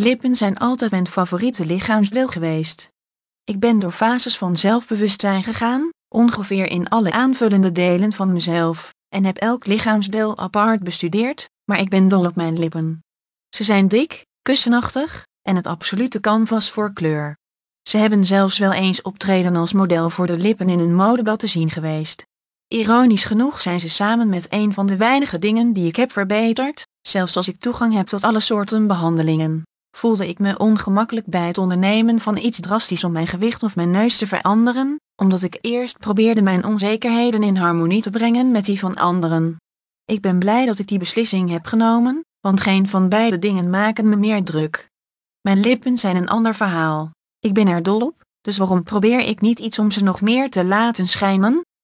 Lippen zijn altijd mijn favoriete lichaamsdeel geweest. Ik ben door fases van zelfbewustzijn gegaan, ongeveer in alle aanvullende delen van mezelf, en heb elk lichaamsdeel apart bestudeerd, maar ik ben dol op mijn lippen. Ze zijn dik, kussenachtig en het absolute canvas voor kleur. Ze hebben zelfs wel eens optreden als model voor de lippen in een modeblad te zien geweest. Ironisch genoeg zijn ze samen met een van de weinige dingen die ik heb verbeterd, zelfs als ik toegang heb tot alle soorten behandelingen. Voelde ik me ongemakkelijk bij het ondernemen van iets drastisch om mijn gewicht of mijn neus te veranderen, omdat ik eerst probeerde mijn onzekerheden in harmonie te brengen met die van anderen. Ik ben blij dat ik die beslissing heb genomen, want geen van beide dingen maken me meer druk. Mijn lippen zijn een ander verhaal. Ik ben er dol op, dus waarom probeer ik niet iets om ze nog meer te laten schijnen?